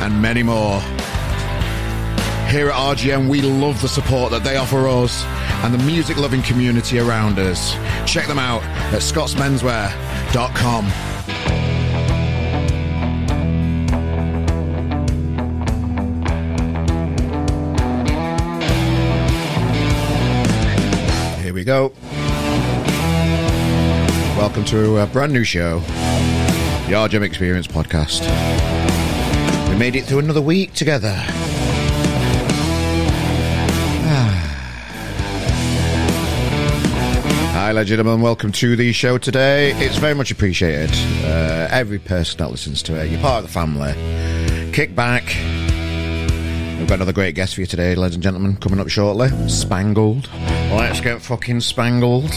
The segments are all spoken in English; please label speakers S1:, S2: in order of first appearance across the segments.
S1: and many more. Here at RGM, we love the support that they offer us and the music loving community around us. Check them out at scottsmenswear.com. Here we go. Welcome to a brand new show, the RGM Experience podcast. Made it through another week together. Hi, ladies and gentlemen. Welcome to the show today. It's very much appreciated. Uh, every person that listens to it, you're part of the family. Kick back. We've got another great guest for you today, ladies and gentlemen, coming up shortly. Spangled. Let's get fucking spangled.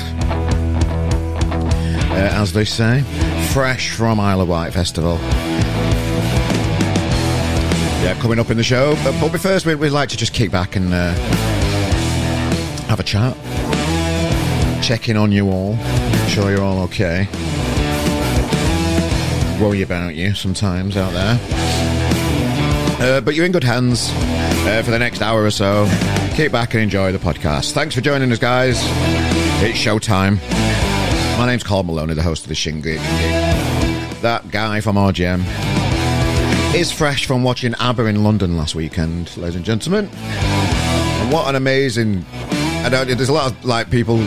S1: Uh, as they say. Fresh from Isle of Wight Festival. Yeah, coming up in the show. But, first, we'd, we'd like to just kick back and uh, have a chat. Check in on you all. Sure you're all okay. Worry about you sometimes out there. Uh, but you're in good hands uh, for the next hour or so. Kick back and enjoy the podcast. Thanks for joining us, guys. It's showtime. My name's Carl Maloney, the host of the Shingle. That guy from RGM is fresh from watching ABBA in London last weekend, ladies and gentlemen. And what an amazing. I know there's a lot of like people.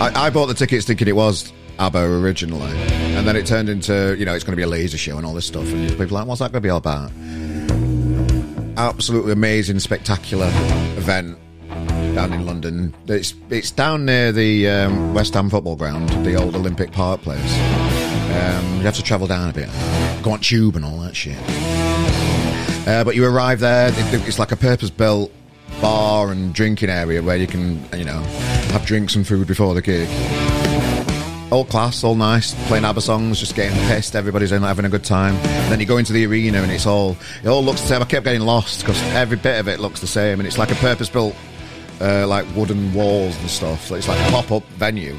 S1: I, I bought the tickets thinking it was ABBA originally, and then it turned into you know it's going to be a laser show and all this stuff, and people like, what's that going to be all about? Absolutely amazing, spectacular event down in London. It's it's down near the um, West Ham football ground, the old Olympic Park place. Um, you have to travel down a bit, go on tube and all that shit. Uh, but you arrive there. It's like a purpose-built bar and drinking area where you can, you know, have drinks and food before the gig. All class, all nice, playing ABBA songs, just getting pissed. Everybody's in having a good time. And then you go into the arena and it's all it all looks the same. I kept getting lost because every bit of it looks the same, and it's like a purpose-built uh, like wooden walls and stuff. So it's like a pop up venue.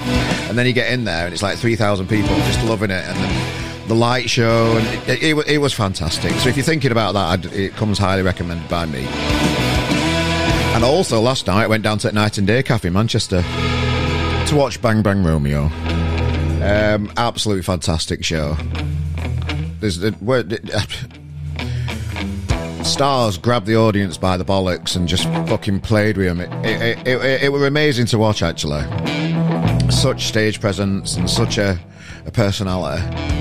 S1: And then you get in there and it's like 3,000 people just loving it. And then the light show, and it, it, it was fantastic. So if you're thinking about that, it comes highly recommended by me. And also last night I went down to Night and Day Cafe in Manchester to watch Bang Bang Romeo. Um, absolutely fantastic show. There's the, stars grabbed the audience by the bollocks and just fucking played with them. It, it, it, it, were amazing to watch, actually. Such stage presence and such a, a personality.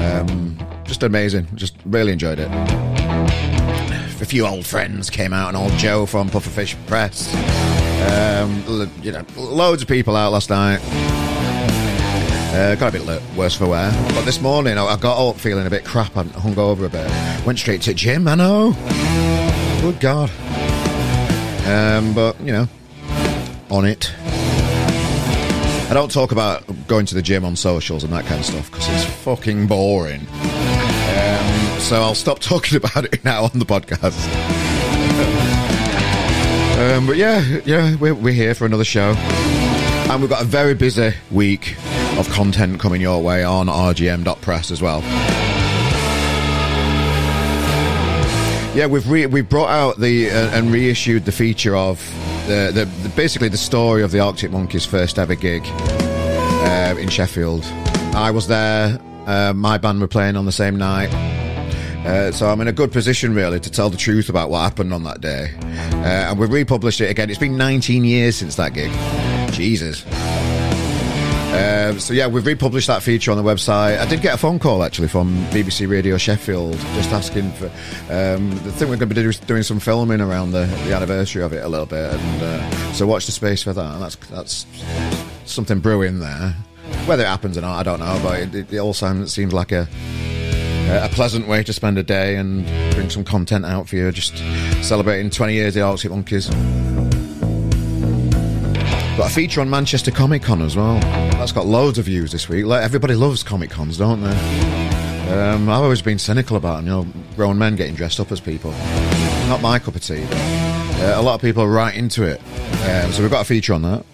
S1: Um, just amazing. Just really enjoyed it. A few old friends came out, and old Joe from Pufferfish Press. Um, you know, loads of people out last night. Uh, got a bit worse for wear. But this morning, I got up feeling a bit crap and hung over a bit. Went straight to gym, I know. Good God. Um, but, you know, on it. I don't talk about going to the gym on socials and that kind of stuff because it's fucking boring. Um, so I'll stop talking about it now on the podcast. um, but yeah, yeah, we're, we're here for another show. And we've got a very busy week of content coming your way on rgm.press as well. Yeah, we've re- we brought out the uh, and reissued the feature of the, the, basically the story of the Arctic Monkeys' first ever gig uh, in Sheffield. I was there. Uh, my band were playing on the same night. Uh, so I'm in a good position, really, to tell the truth about what happened on that day. Uh, and we've republished it again. It's been 19 years since that gig. Jesus. Um, so yeah, we've republished that feature on the website. I did get a phone call actually from BBC Radio Sheffield, just asking for. Um, I think we're going to be doing some filming around the, the anniversary of it a little bit, and uh, so watch the space for that. That's that's something brewing there. Whether it happens or not, I don't know, but it, it all sounds seems like a a pleasant way to spend a day and bring some content out for you. Just celebrating 20 years of the Arctic Monkeys. Got a feature on Manchester Comic Con as well. That's got loads of views this week. Like, everybody loves Comic Cons, don't they? Um, I've always been cynical about, you know, grown men getting dressed up as people. Not my cup of tea. Uh, a lot of people are right into it. Um, so we've got a feature on that.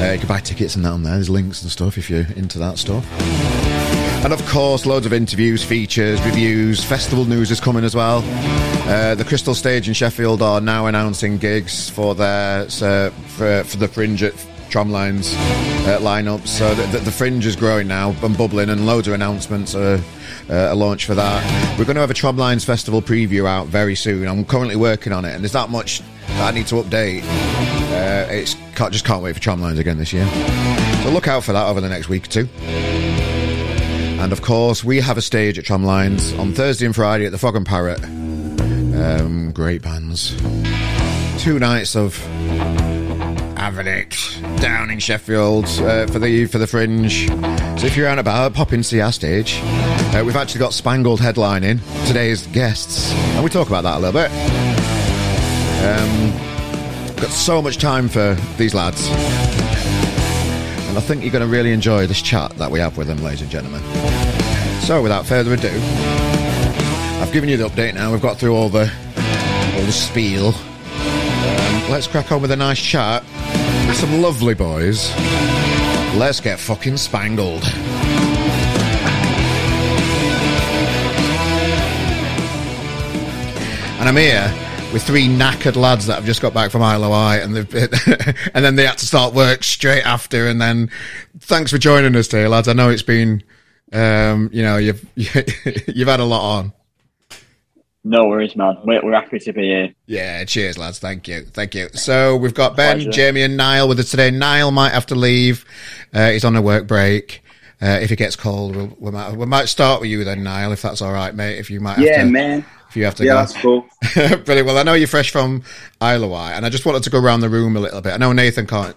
S1: Uh, you can buy tickets and that on there. There's links and stuff if you're into that stuff. And of course, loads of interviews, features, reviews. Festival news is coming as well. Uh, the Crystal Stage in Sheffield are now announcing gigs for their uh, for, for the Fringe at Tramlines uh, lineups. So the, the, Fringe is growing now and bubbling, and loads of announcements are. Uh, a launch for that. We're going to have a Tramlines Festival preview out very soon. I'm currently working on it, and there's that much that I need to update. Uh, it's can't, just can't wait for Tramlines again this year. So look out for that over the next week or two. And of course, we have a stage at Tramlines on Thursday and Friday at the Frog and Parrot. Um, great bands. Two nights of Avidic down in Sheffield uh, for the for the Fringe. So if you're out about, pop in see our stage. Uh, we've actually got Spangled headlining today's guests, and we talk about that a little bit. Um, got so much time for these lads, and I think you're going to really enjoy this chat that we have with them, ladies and gentlemen. So, without further ado, I've given you the update now. We've got through all the all the spiel. Um, let's crack on with a nice chat with some lovely boys. Let's get fucking spangled. And I'm here with three knackered lads that have just got back from Wight, and and then they had to start work straight after. And then, thanks for joining us today, lads. I know it's been, um, you know, you've you've had a lot on.
S2: No worries, man. We're, we're happy to be here.
S1: Yeah, cheers, lads. Thank you. Thank you. So we've got Ben, Pleasure. Jamie, and Niall with us today. Niall might have to leave. Uh, he's on a work break. Uh, if it gets cold, we'll, we might we might start with you then, Niall, if that's all right, mate. If you might,
S2: yeah,
S1: to,
S2: man.
S1: If you have to,
S2: yeah,
S1: go.
S2: that's cool.
S1: Brilliant. Well, I know you're fresh from Wight, and I just wanted to go around the room a little bit. I know Nathan can't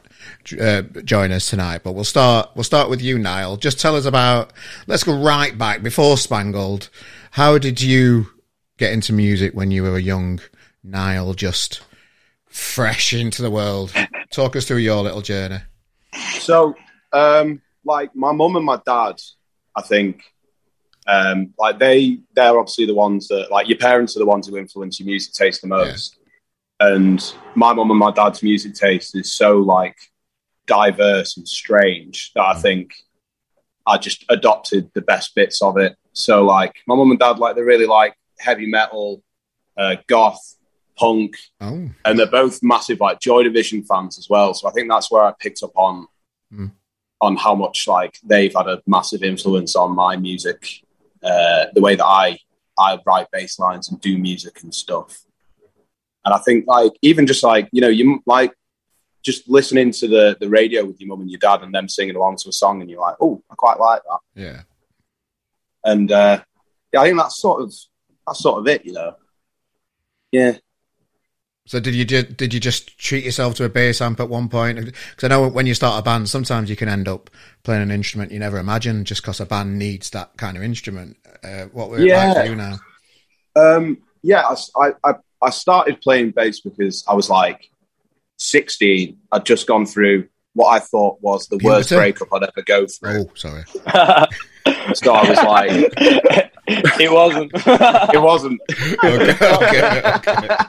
S1: uh, join us tonight, but we'll start. We'll start with you, Niall. Just tell us about. Let's go right back before Spangled. How did you get into music when you were a young Niall, just fresh into the world? Talk us through your little journey.
S3: So, um, like my mum and my dad, I think, um, like they they're obviously the ones that like your parents are the ones who influence your music taste the most. Yeah. And my mum and my dad's music taste is so like diverse and strange that I mm. think I just adopted the best bits of it. So like my mum and dad like they really like heavy metal, uh, goth, punk, oh. and they're both massive like Joy Division fans as well. So I think that's where I picked up on mm. on how much like they've had a massive influence on my music, uh, the way that I I write bass lines and do music and stuff. And I think like even just like you know you like just listening to the the radio with your mum and your dad and them singing along to a song and you're like oh I quite like that
S1: yeah
S3: and uh, yeah I think that's sort of that's sort of it, you know. Yeah.
S1: So did you did you just treat yourself to a bass amp at one point? Because I know when you start a band, sometimes you can end up playing an instrument you never imagined, just because a band needs that kind of instrument. Uh, what were yeah. like for you now?
S3: Um, yeah, I, I I started playing bass because I was like 16. I'd just gone through what I thought was the Puberty? worst breakup I'd ever go through.
S1: Oh, sorry.
S3: so I was like,
S2: it wasn't.
S3: it wasn't.
S1: okay, okay, okay.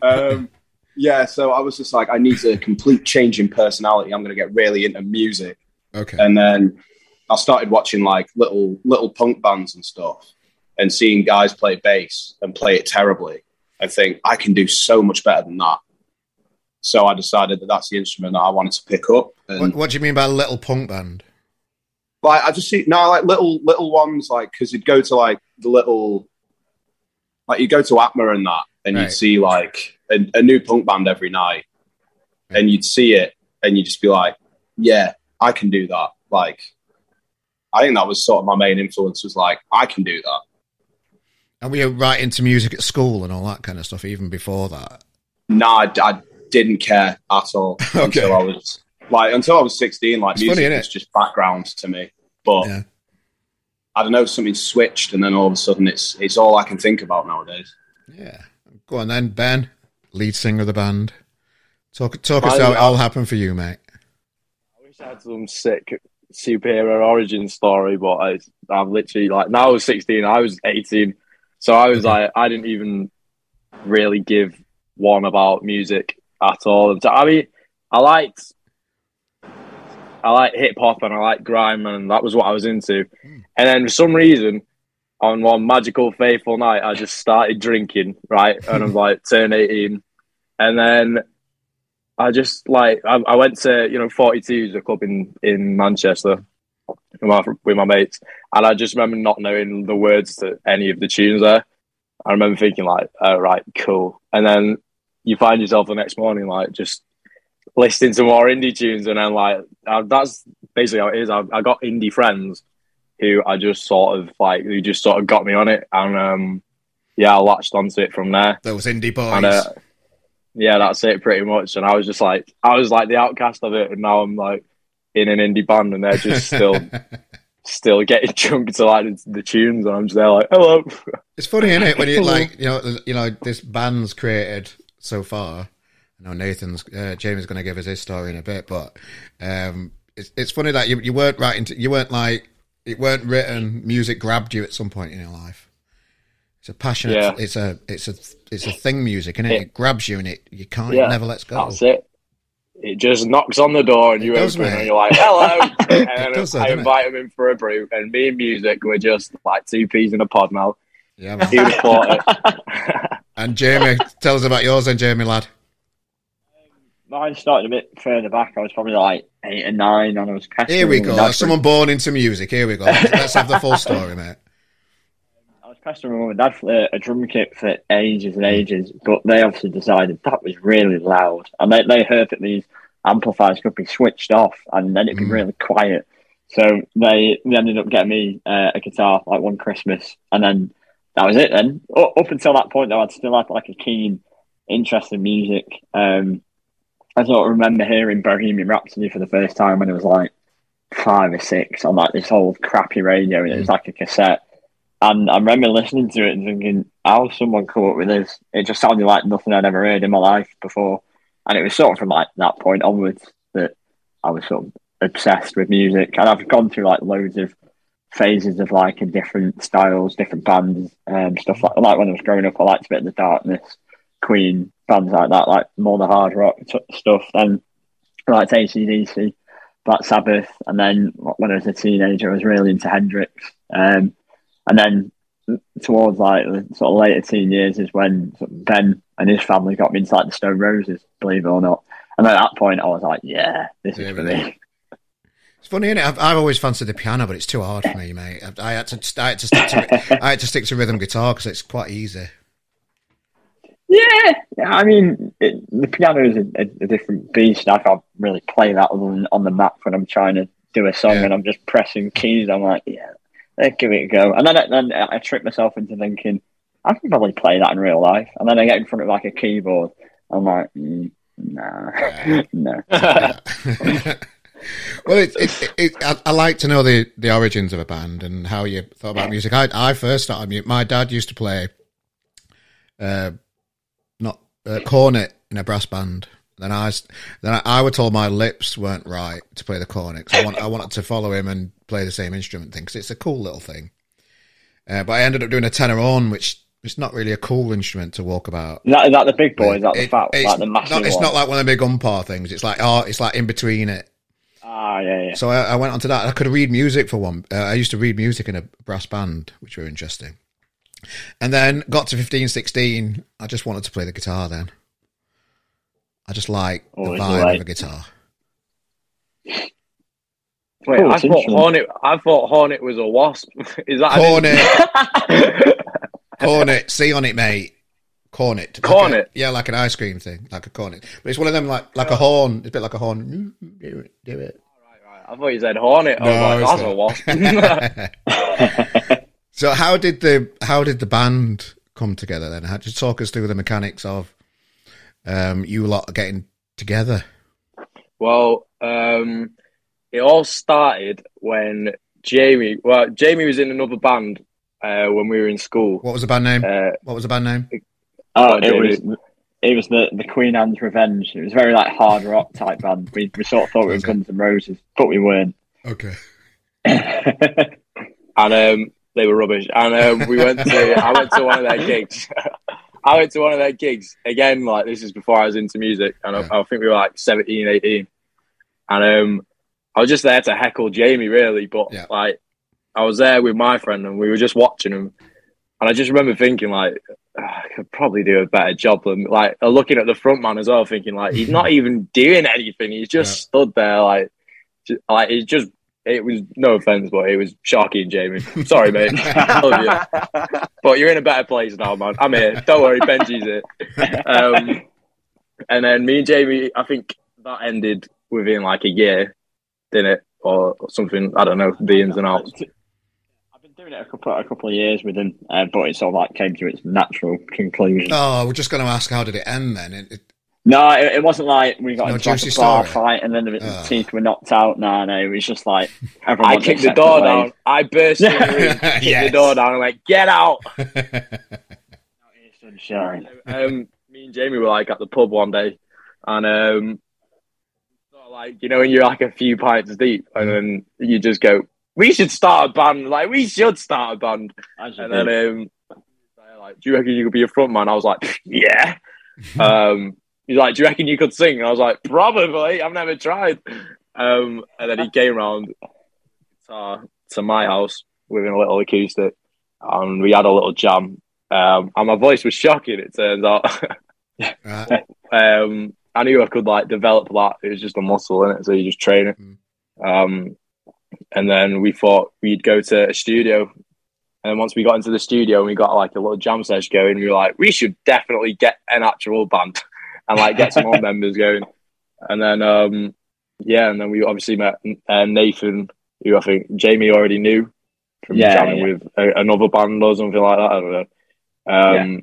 S3: Um, yeah, so I was just like, I need a complete change in personality. I'm going to get really into music.
S1: Okay.
S3: And then I started watching like little little punk bands and stuff, and seeing guys play bass and play it terribly. I think I can do so much better than that. So I decided that that's the instrument that I wanted to pick up.
S1: What, what do you mean by little punk band?
S3: Like I just see no like little little ones like because you'd go to like the little like you go to Atma and that and right. you'd see like a, a, new punk band every night right. and you'd see it and you'd just be like yeah I can do that like I think that was sort of my main influence was like I can do that.
S1: And we were right into music at school and all that kind of stuff even before that.
S3: No, nah, I, I, didn't care at all okay. until I was like until I was sixteen, like it's music funny, was just background to me. But yeah. I don't know, if something switched, and then all of a sudden, it's it's all I can think about nowadays.
S1: Yeah. Go on then, Ben, lead singer of the band. Talk talk us how it all happened for you, mate.
S4: I wish I had some sick superhero origin story, but I, I'm literally like now I was 16, I was 18, so I was like I didn't even really give one about music at all. And so, I mean, I liked I like hip hop and I like grime, and that was what I was into. Hmm. And then for some reason, on one magical fateful night, I just started drinking, right? And I'm like, turn 18. And then I just like, I, I went to, you know, 42's a club in, in Manchester with my, with my mates. And I just remember not knowing the words to any of the tunes there. I remember thinking, like, oh, right, cool. And then you find yourself the next morning, like, just listening to more indie tunes. And then, like, uh, that's basically how it is. I, I got indie friends who I just sort of like who just sort of got me on it, and um, yeah, I latched onto it from there.
S1: Those indie boys.
S4: And, uh, yeah, that's it pretty much. And I was just like, I was like the outcast of it, and now I'm like in an indie band, and they're just still, still getting drunk to like the, the, tunes, and I'm just there like, hello.
S1: It's funny, isn't it, when you like, you know, you know, this band's created so far. I know Nathan's, uh, Jamie's going to give us his story in a bit, but um, it's it's funny that you you weren't right into, you weren't like it weren't written. Music grabbed you at some point in your life. It's a passionate. Yeah. It's a it's a it's a thing. Music, and it? it? grabs you, and it you can't. Yeah, it never lets go.
S4: That's it. It just knocks on the door, and you does, open, mate. and you're like, "Hello!" and does, I invite him in for a brew, and me and music, we're just like two peas in a pod now. Yeah, man. Who'd thought
S1: it? and Jamie, tell us about yours, then, Jamie lad.
S2: Mine started a bit further back. I was probably like eight or nine, and I was
S1: Here we go. Someone born into music. Here we go. Let's have the full story, mate.
S2: I was pestering my mum and dad for a drum kit for ages and ages, but they obviously decided that was really loud, and they they heard that these amplifiers could be switched off, and then it'd be mm. really quiet. So they, they ended up getting me uh, a guitar like one Christmas, and then that was it. Then up until that point, though, I'd still had like a keen interest in music. Um, I sort of remember hearing Bohemian Rhapsody for the first time when it was like five or six on like this old crappy radio, and it was like a cassette. And I remember listening to it and thinking, how someone come up with this? It just sounded like nothing I'd ever heard in my life before. And it was sort of from like that point onwards that I was sort of obsessed with music. And I've gone through like loads of phases of like in different styles, different bands, and um, stuff like like when I was growing up. I liked a bit of the darkness, Queen, bands like that, like more the hard rock t- stuff. Then like ACDC, Black Sabbath, and then when I was a teenager, I was really into Hendrix. Um, and then towards like the sort of later teen years is when Ben and his family got me into like the Stone Roses, believe it or not. And at that point, I was like, yeah, this yeah, is for me.
S1: It's funny, is I've, I've, always fancied the piano, but it's too hard for me, mate. I, I had to, I had to stick to, I had to stick to rhythm guitar because it's quite easy.
S2: Yeah, I mean, it, the piano is a, a, a, different beast. I can't really play that on, on the Mac when I'm trying to do a song yeah. and I'm just pressing keys. I'm like, yeah, let's give it a go. And then, I, then I trick myself into thinking, I can probably play that in real life. And then I get in front of like a keyboard. I'm like, mm, nah, no.
S1: well, it, it, it, I, I, like to know the, the origins of a band and how you thought about music. I, I first started. My dad used to play uh, uh, cornet in a brass band. Then I was, then I, I were told my lips weren't right to play the cornet. So I, want, I wanted to follow him and play the same instrument thing because it's a cool little thing. Uh, but I ended up doing a tenor horn, which it's not really a cool instrument to walk about.
S2: Is that, is that the big boy? Is that the fat, like the massive
S1: not, It's
S2: one?
S1: not like one of the big umpire things. It's like oh, it's like in between it.
S2: Ah, yeah, yeah.
S1: So I, I went on to that. I could read music for one. Uh, I used to read music in a brass band, which were interesting. And then got to 15, 16. I just wanted to play the guitar then. I just like oh, the vibe right. of a guitar.
S4: Wait, oh, I thought Hornet. I thought Hornet was a wasp. Is that
S1: Hornet? cornet. See on it, mate. Cornet.
S4: Cornet.
S1: Like a, yeah, like an ice cream thing, like a cornet. But it's one of them, like like a horn. It's a bit like a horn. Do it. Do it.
S4: Right, right. I thought you said Hornet. No, I was like, that's
S1: a wasp. so how did the how did the band come together then? How did you talk us through the mechanics of um, you lot getting together?
S4: Well, um, it all started when Jamie. Well, Jamie was in another band uh, when we were in school.
S1: What was the band name?
S4: Uh,
S1: what was the band name?
S2: Oh,
S4: Oh,
S2: it
S4: Jamie.
S2: was it was the the Queen Anne's Revenge. It was very like hard rock type band. We we sort of thought we were Guns N' Roses, but we weren't.
S1: Okay.
S4: and um, they were rubbish. And um, we went to, I went to one of their gigs. I went to one of their gigs again. Like this is before I was into music, and
S1: Yeah.
S4: I, I think we were like 17, 18. and um, I was just there to heckle Jamie, really. But
S1: Yeah.
S4: like, I was there with my friend, and we were just watching him, and I just remember thinking like. "Ah, I could probably do a better job than like uh, looking at the front man as well, thinking like he's not even doing anything. He's just
S1: Yeah.
S4: stood there like, ju- like it's just it was no offense, but it was shocking, Jamie. Sorry, mate. I love you. But you're in a better place now, man. I'm here. Don't worry, Benji's here. Um, and then me and Jamie, I think that ended within like a year, didn't it? Or something. I don't know the ins and outs.
S2: I've been doing it a couple a couple of years with him, uh, but it sort of like came to its natural conclusion.
S1: Oh, we're just going to ask how did it end then? It, it,
S2: No, it, it wasn't like we got
S1: No
S2: into like a bar fight and then the
S1: Oh.
S2: teeth were knocked out. No, no, it was just like everyone
S4: I kicked the door
S2: ways.
S4: down. I burst in the room, kicked
S1: Yes.
S4: the door down, and went, "Get out!"
S2: Sunshine.
S4: um, me and Jamie were like at the pub one day, and um, sort of like you know when you're like a few pints deep, and then you just go, "We should start a band." Like we should start a band, and
S2: do.
S4: then um, like, "Do you reckon you could be a front man?" I was like, "Yeah." um, he's like, "Do you reckon you could sing?" And I was like, "Probably. I've never tried." Um, and then he came round to, to my house with a little acoustic, and we had a little jam. Um, and my voice was shocking. It turns out.
S1: right.
S4: um, I knew I could like develop that. It was just a muscle in it, so you just train it.
S1: Mm.
S4: Um, and then we thought we'd go to a studio. And once we got into the studio and we got like a little jam session going, we were like, we should definitely get an actual band and like get some more members going. And then, um, yeah, and then we obviously met uh, Nathan, who I think Jamie already knew from
S2: Yeah,
S4: jamming
S2: yeah.
S4: with a, another band or something like that. I don't know. Um,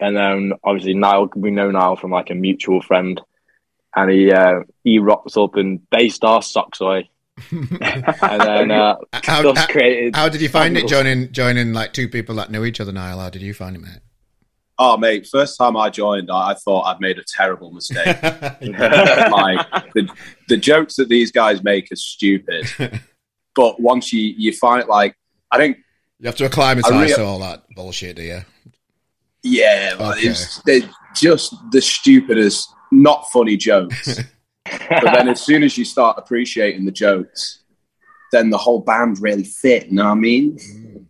S4: And then obviously Niall, we know Niall from like a mutual friend, and he uh, he rocks up and based our socks away, and then uh,
S1: how, how,
S4: created.
S1: how did you find it joining joining like two people that knew each other, Niall? How did you find it, mate?
S3: Oh, mate, first time I joined, I, I thought I'd made a terrible mistake. like the, the jokes that these guys make are stupid, but once you you find like I think
S1: You have to acclimatise
S3: I rea-
S1: to all that bullshit, do you?
S3: yeah,
S1: Okay.
S3: it's they're just the stupidest, not funny jokes. but then as soon as you start appreciating the jokes, then the whole band really fit. You know what I mean?
S2: You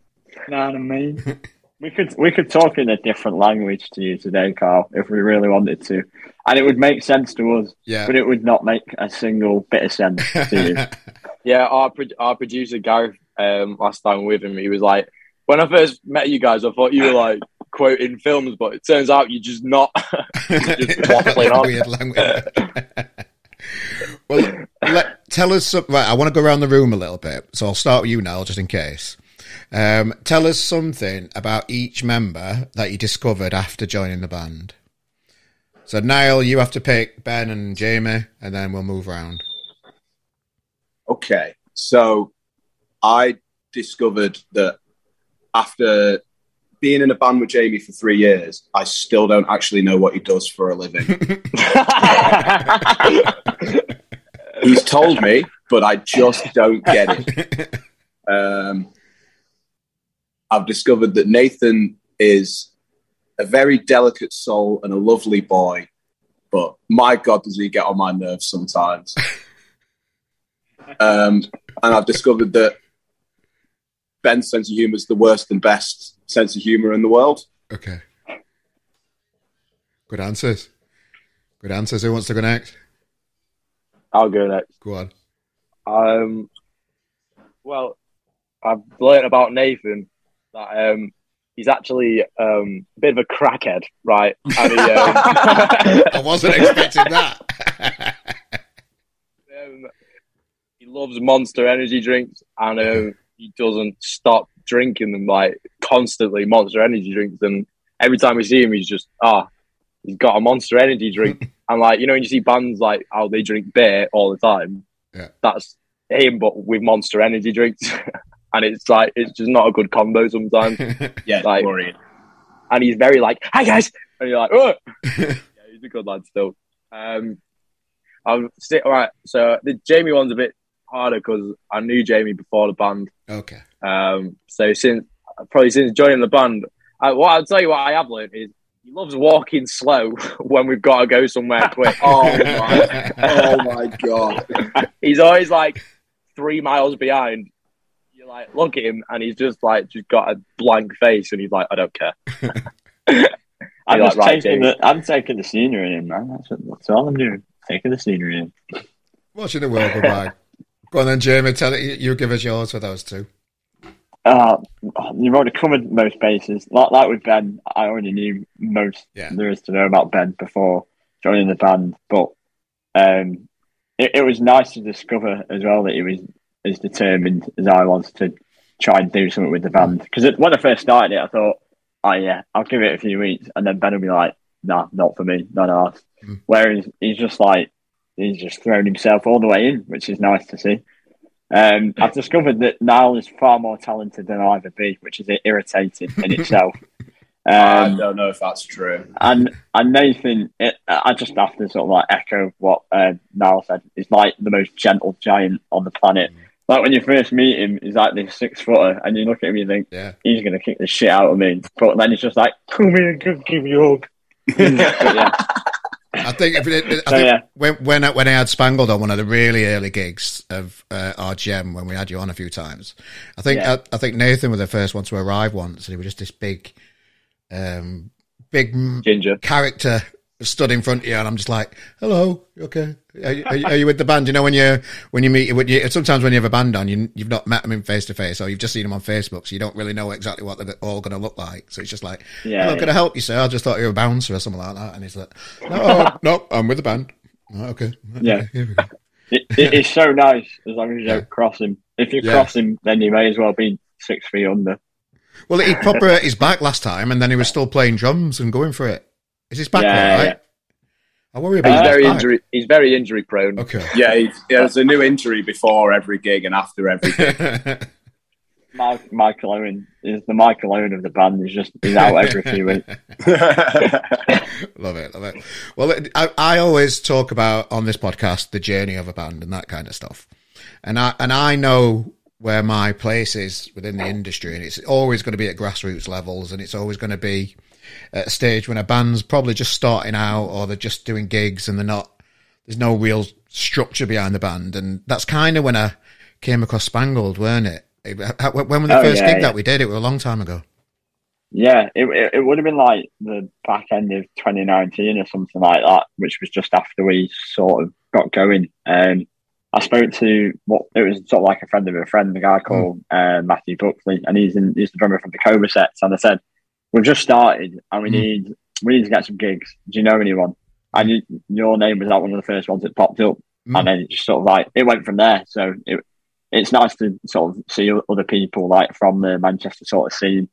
S2: know what I mean? We could we could talk in a different language to you today, Carl, if we really wanted to, and it would make sense to us,
S1: Yeah.
S2: but it would not make a single bit of sense to you.
S4: yeah, our pro- our producer Gareth, um, last time with him, he was like, when I first met you guys, I thought you were like quoting films, but it turns out you're just not. Just waffling on.
S1: Weird language. well, let, tell us. Some, right, I want to go around the room a little bit, so I'll start with you now, just in case. Um, tell us something about each member that you discovered after joining the band. So, Niall, you have to pick Ben and Jamie, and then we'll move around.
S3: Okay, so I discovered that after being in a band with Jamie for three years, I still don't actually know what he does for a living. He's told me, but I just don't get it. Um, I've discovered that Nathan is a very delicate soul and a lovely boy, but my God, does he get on my nerves sometimes. Um, and I've discovered that Ben's sense of humor is the worst and best sense of humor in the world.
S1: Okay. Good answers. Good answers. Who wants to go next?
S4: I'll go next.
S1: Go on.
S4: Um, well, I've learned about Nathan that um, he's actually um, a bit of a crackhead, right? And he, um,
S1: I wasn't expecting that.
S4: um, he loves Monster Energy drinks, and um, he doesn't stop drinking them like constantly. Monster Energy drinks, and every time we see him, he's just ah, he's got a Monster Energy drink. and like you know, when you see bands like how they drink beer all the time,
S1: Yeah.
S4: that's him, but with Monster Energy drinks, and it's like it's just not a good combo sometimes.
S3: Yeah,
S4: Like-
S3: worrying.
S4: and he's very like, "Hi guys," and you're like, "Oh." yeah, he's a good lad still. Um, I'm stick right. So the Jamie one's a bit harder because I knew Jamie before the band.
S1: okay.
S4: Um, so since probably since joining the band, I, what I'll tell you what I have learned is he loves walking slow when we've got to go somewhere quick.
S3: Oh my, oh my god!
S4: he's always like three miles behind. You like look at him, and he's just like just got a blank face, and he's like, I don't care.
S2: I'm
S4: You're
S2: just
S4: like, right,
S2: taking
S4: Jamie.
S2: the I'm taking the scenery in, man. That's, what, that's all I'm doing. Taking the scenery in.
S1: Watching the world go by. Go on then, Jamie. Tell it. You, you give us yours for those two.
S2: Uh, you've already covered most bases. Like, like with Ben, I already knew most
S1: Yeah.
S2: there is to know about Ben before joining the band. But um, it, it was nice to discover as well that he was as determined as I was to try and do something with the band. Because when I first started it, I thought, oh yeah, I'll give it a few weeks, and then Ben will be like, nah, not for me, not us.
S1: Mm.
S2: Whereas he's just like he's just thrown himself all the way in, which is nice to see. Um, I've discovered that Niall is far more talented than I'll ever be, which is irritating in itself.
S3: I
S2: Um,
S3: don't know if that's true.
S2: and and Nathan, it, I just have to sort of like echo what uh, Niall said. He's like the most gentle giant on the planet. Like when you first meet him, he's like this six footer, and you look at him, and you think
S1: Yeah.
S2: he's gonna kick the shit out of me. But then he's just like, "Come here, and give me a hug." Yeah,
S1: I think, if it, I
S2: So, yeah.
S1: when when I, when I had Spangled on one of the really early gigs of uh, RGM when we had you on a few times, I think
S2: Yeah.
S1: I, I think Nathan was the first one to arrive once, and he was just this big, um, big
S4: Ginger.
S1: character stood in front of you, and I'm just like, "Hello, you okay? Are you, are you, are you with the band?" You know, when you when you meet, when you, sometimes when you have a band on, you you've not met them in face to face, or you've just seen them on Facebook, so you don't really know exactly what they're all going to look like. So it's just like,
S2: Yeah,
S1: "Hello,
S2: yeah.
S1: can I help you, sir? I just thought you were a bouncer or something like that," and he's like, "No, no, I'm with the band." Oh, okay,
S2: Yeah.
S1: Okay, here we go.
S2: it, it, it's so nice as long as you
S1: Yeah.
S2: don't cross him. If you
S1: Yeah.
S2: cross him, then you may as well be six feet under.
S1: Well, he proper his back last time, and then he was still playing drums and going for it. Is his back
S2: Yeah,
S1: all right?
S2: yeah.
S1: I worry
S4: He's
S1: about his
S4: very
S1: back.
S4: injury. He's very injury prone.
S1: Okay.
S3: Yeah, he, yeah, there's a new injury before every gig and after every gig.
S2: Mike, Michael Owen is the Michael Owen of the band. He's just he's out every few weeks.
S1: love it, love it. Well, I, I always talk about on this podcast the journey of a band and that kind of stuff, and I and I know where my place is within the industry, and it's always going to be at grassroots levels, and it's always going to be at a stage when a band's probably just starting out or they're just doing gigs and they're not. There's no real structure behind the band, and that's kind of when I came across Spangled, weren't it? When was the
S2: Oh,
S1: first
S2: yeah,
S1: gig
S2: yeah.
S1: that we did? It was a long time ago.
S2: Yeah, it, it, it would have been like the back end of 2019 or something like that, which was just after we sort of got going. Um, I spoke to what it was sort of like a friend of a friend, a guy called uh, Matthew Buckley, and he's in, he's the drummer from the Covasettes. And I said, "We've just started, and we
S1: Mm.
S2: need we need to get some gigs. Do you know anyone?" And you, your name was like one of the first ones that popped up,
S1: Mm.
S2: and then it just sort of like it went from there. So it, it's nice to sort of see other people like from the Manchester sort of scene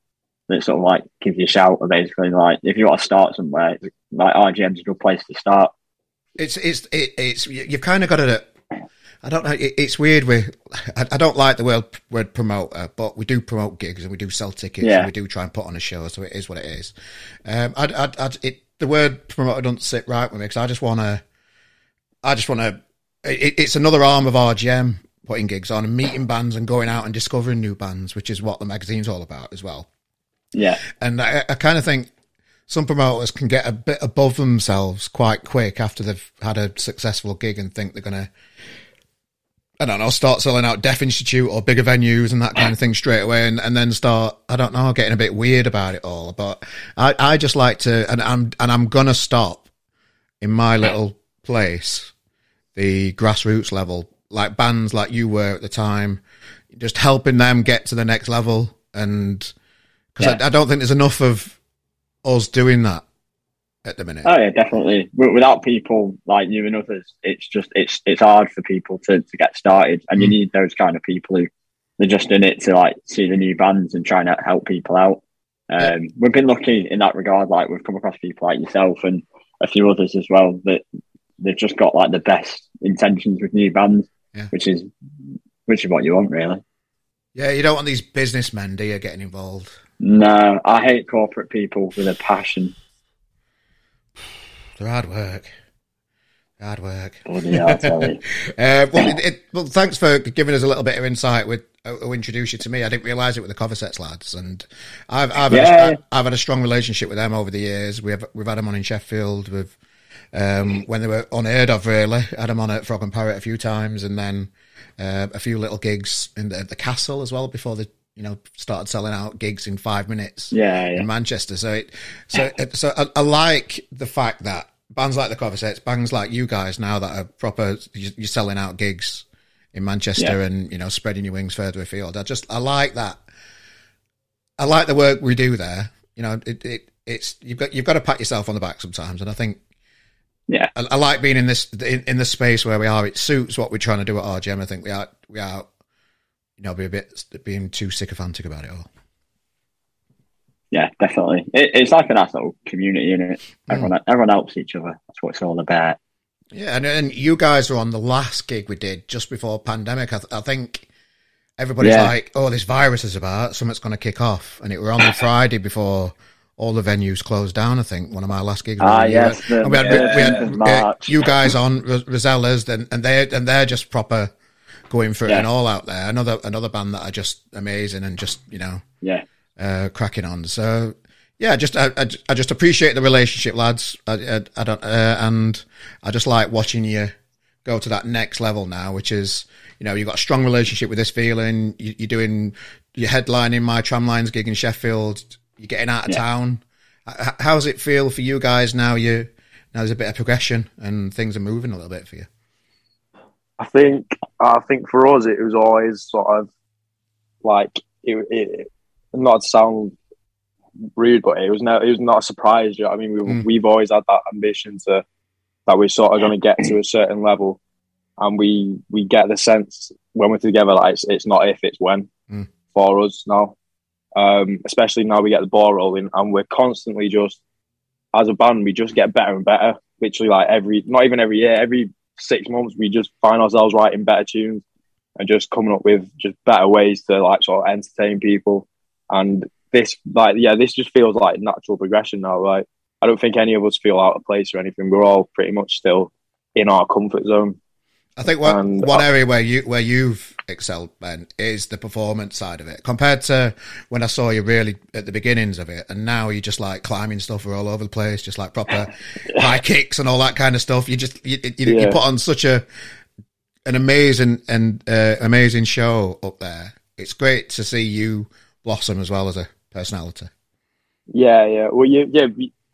S2: that sort of like give you a shout. Or basically, like if you want to start somewhere, like RGM's a good place to start.
S1: It's it's it, it's you- you've kind of got to. I don't know. It, it's weird. We I, I don't like the word word promoter, but we do promote gigs and we do sell tickets
S2: Yeah.
S1: and we do try and put on a show. So it is what it is. Um, I I I it the word promoter doesn't sit right with me because I just want to. I just want to. It, it's another arm of RGM putting gigs on and meeting bands and going out and discovering new bands, which is what the magazine's all about as well.
S2: Yeah,
S1: And I, I kind of think some promoters can get a bit above themselves quite quick after they've had a successful gig and think they're going to, I don't know, start selling out Deaf Institute or bigger venues and that kind of thing straight away and, and then start, I don't know, getting a bit weird about it all. But I, I just like to, and I'm, and I'm going to stop in my little place, the grassroots level, like bands like you were at the time, just helping them get to the next level and, because
S2: Yeah.
S1: I, I don't think there's enough of us doing that at the minute.
S2: oh yeah, definitely. Without people like you and others, it's just it's it's hard for people to, to get started, and you
S1: Mm.
S2: need those kind of people who they're just in it to like see the new bands and trying to help people out. Um, We've been lucky in that regard. Like we've come across people like yourself and a few others as well that they've just got like the best intentions with new bands,
S1: Yeah.
S2: which is which is what you want, really.
S1: Yeah, you don't want these businessmen, do you, getting involved?
S2: No, I hate corporate people with a passion.
S1: They're hard work. Hard work.
S2: Bloody hell, I tell you.
S1: Uh, well, it, it, well, thanks for giving us a little bit of insight with uh, who introduced you to me. I didn't realise it with the Covasettes lads, and I've I've,
S2: Yeah.
S1: had a, I've had a strong relationship with them over the years. We've we've had them on in Sheffield. We've um, when they were unheard of, really. Had them on at Frog and Parrot a few times, and then uh, a few little gigs in the, the castle as well before they you know started selling out gigs in five minutes
S2: Yeah, yeah.
S1: in Manchester. So it, so so I, I like the fact that bands like the Covasettes, bands like you guys now that are proper, you- you're selling out gigs in Manchester
S2: Yeah.
S1: and you know spreading your wings further afield. I just I like that. I like the work we do there. You know, it, it it's you've got you've got to pat yourself on the back sometimes, and I think
S2: Yeah.
S1: I, I like being in this in, in the space where we are. It suits what we're trying to do at RGM. I think we are we are you know be a bit being too sycophantic about it all.
S2: Yeah, definitely. It, it's like a nice little community, is it? Everyone, everyone helps each other. That's what it's all about.
S1: Yeah, and, and you guys were on the last gig we did just before pandemic. I, th- I think everybody's
S2: Yeah.
S1: like, "Oh, this virus is about something's going to kick off," and it were on the Friday before all the venues closed down. I think one of my last gigs.
S2: Ah, yes, the-
S1: and we had,
S2: yeah,
S1: we had uh, you guys on Ros- Rosellas, and and they and they're just proper going for it
S2: Yeah.
S1: and all out there. Another another band that are just amazing and just you know
S2: Yeah.
S1: uh, cracking on. So yeah, just I, I, I just appreciate the relationship, lads. I, I, I don't, uh, and I just like watching you go to that next level now, which is you know you've got a strong relationship with this feeling. You, you're doing you're headlining my tramlines gig in Sheffield. You're getting out of
S2: Yeah.
S1: town. How does it feel for you guys now? You now there's a bit of progression and things are moving a little bit for you.
S4: I think I think for us it was always sort of like it, it not to sound rude, but it was no it was not a surprise. You know I mean, we,
S1: Mm.
S4: we've always had that ambition to that we're sort of going to get to a certain level, and we we get the sense when we're together that it's, it's not if it's when
S1: Mm.
S4: for us now. Um, especially now we get the ball rolling, and we're constantly just as a band we just get better and better. Literally, like every not even every year, every six months we just find ourselves writing better tunes and just coming up with just better ways to like sort of entertain people. And this, like, yeah, this just feels like natural progression now. Like, I don't think any of us feel out of place or anything. We're all pretty much still in our comfort zone.
S1: I think one
S4: And,
S1: one area where you where you've excelled, Ben, is the performance side of it. Compared to when I saw you really at the beginnings of it, and now you're just like climbing stuff all over the place, just like proper high kicks and all that kind of stuff. You just you, you, you put on such a an amazing and uh, amazing show up there. It's great to see you blossom as well as a personality.
S4: Yeah, yeah. Well, you, yeah.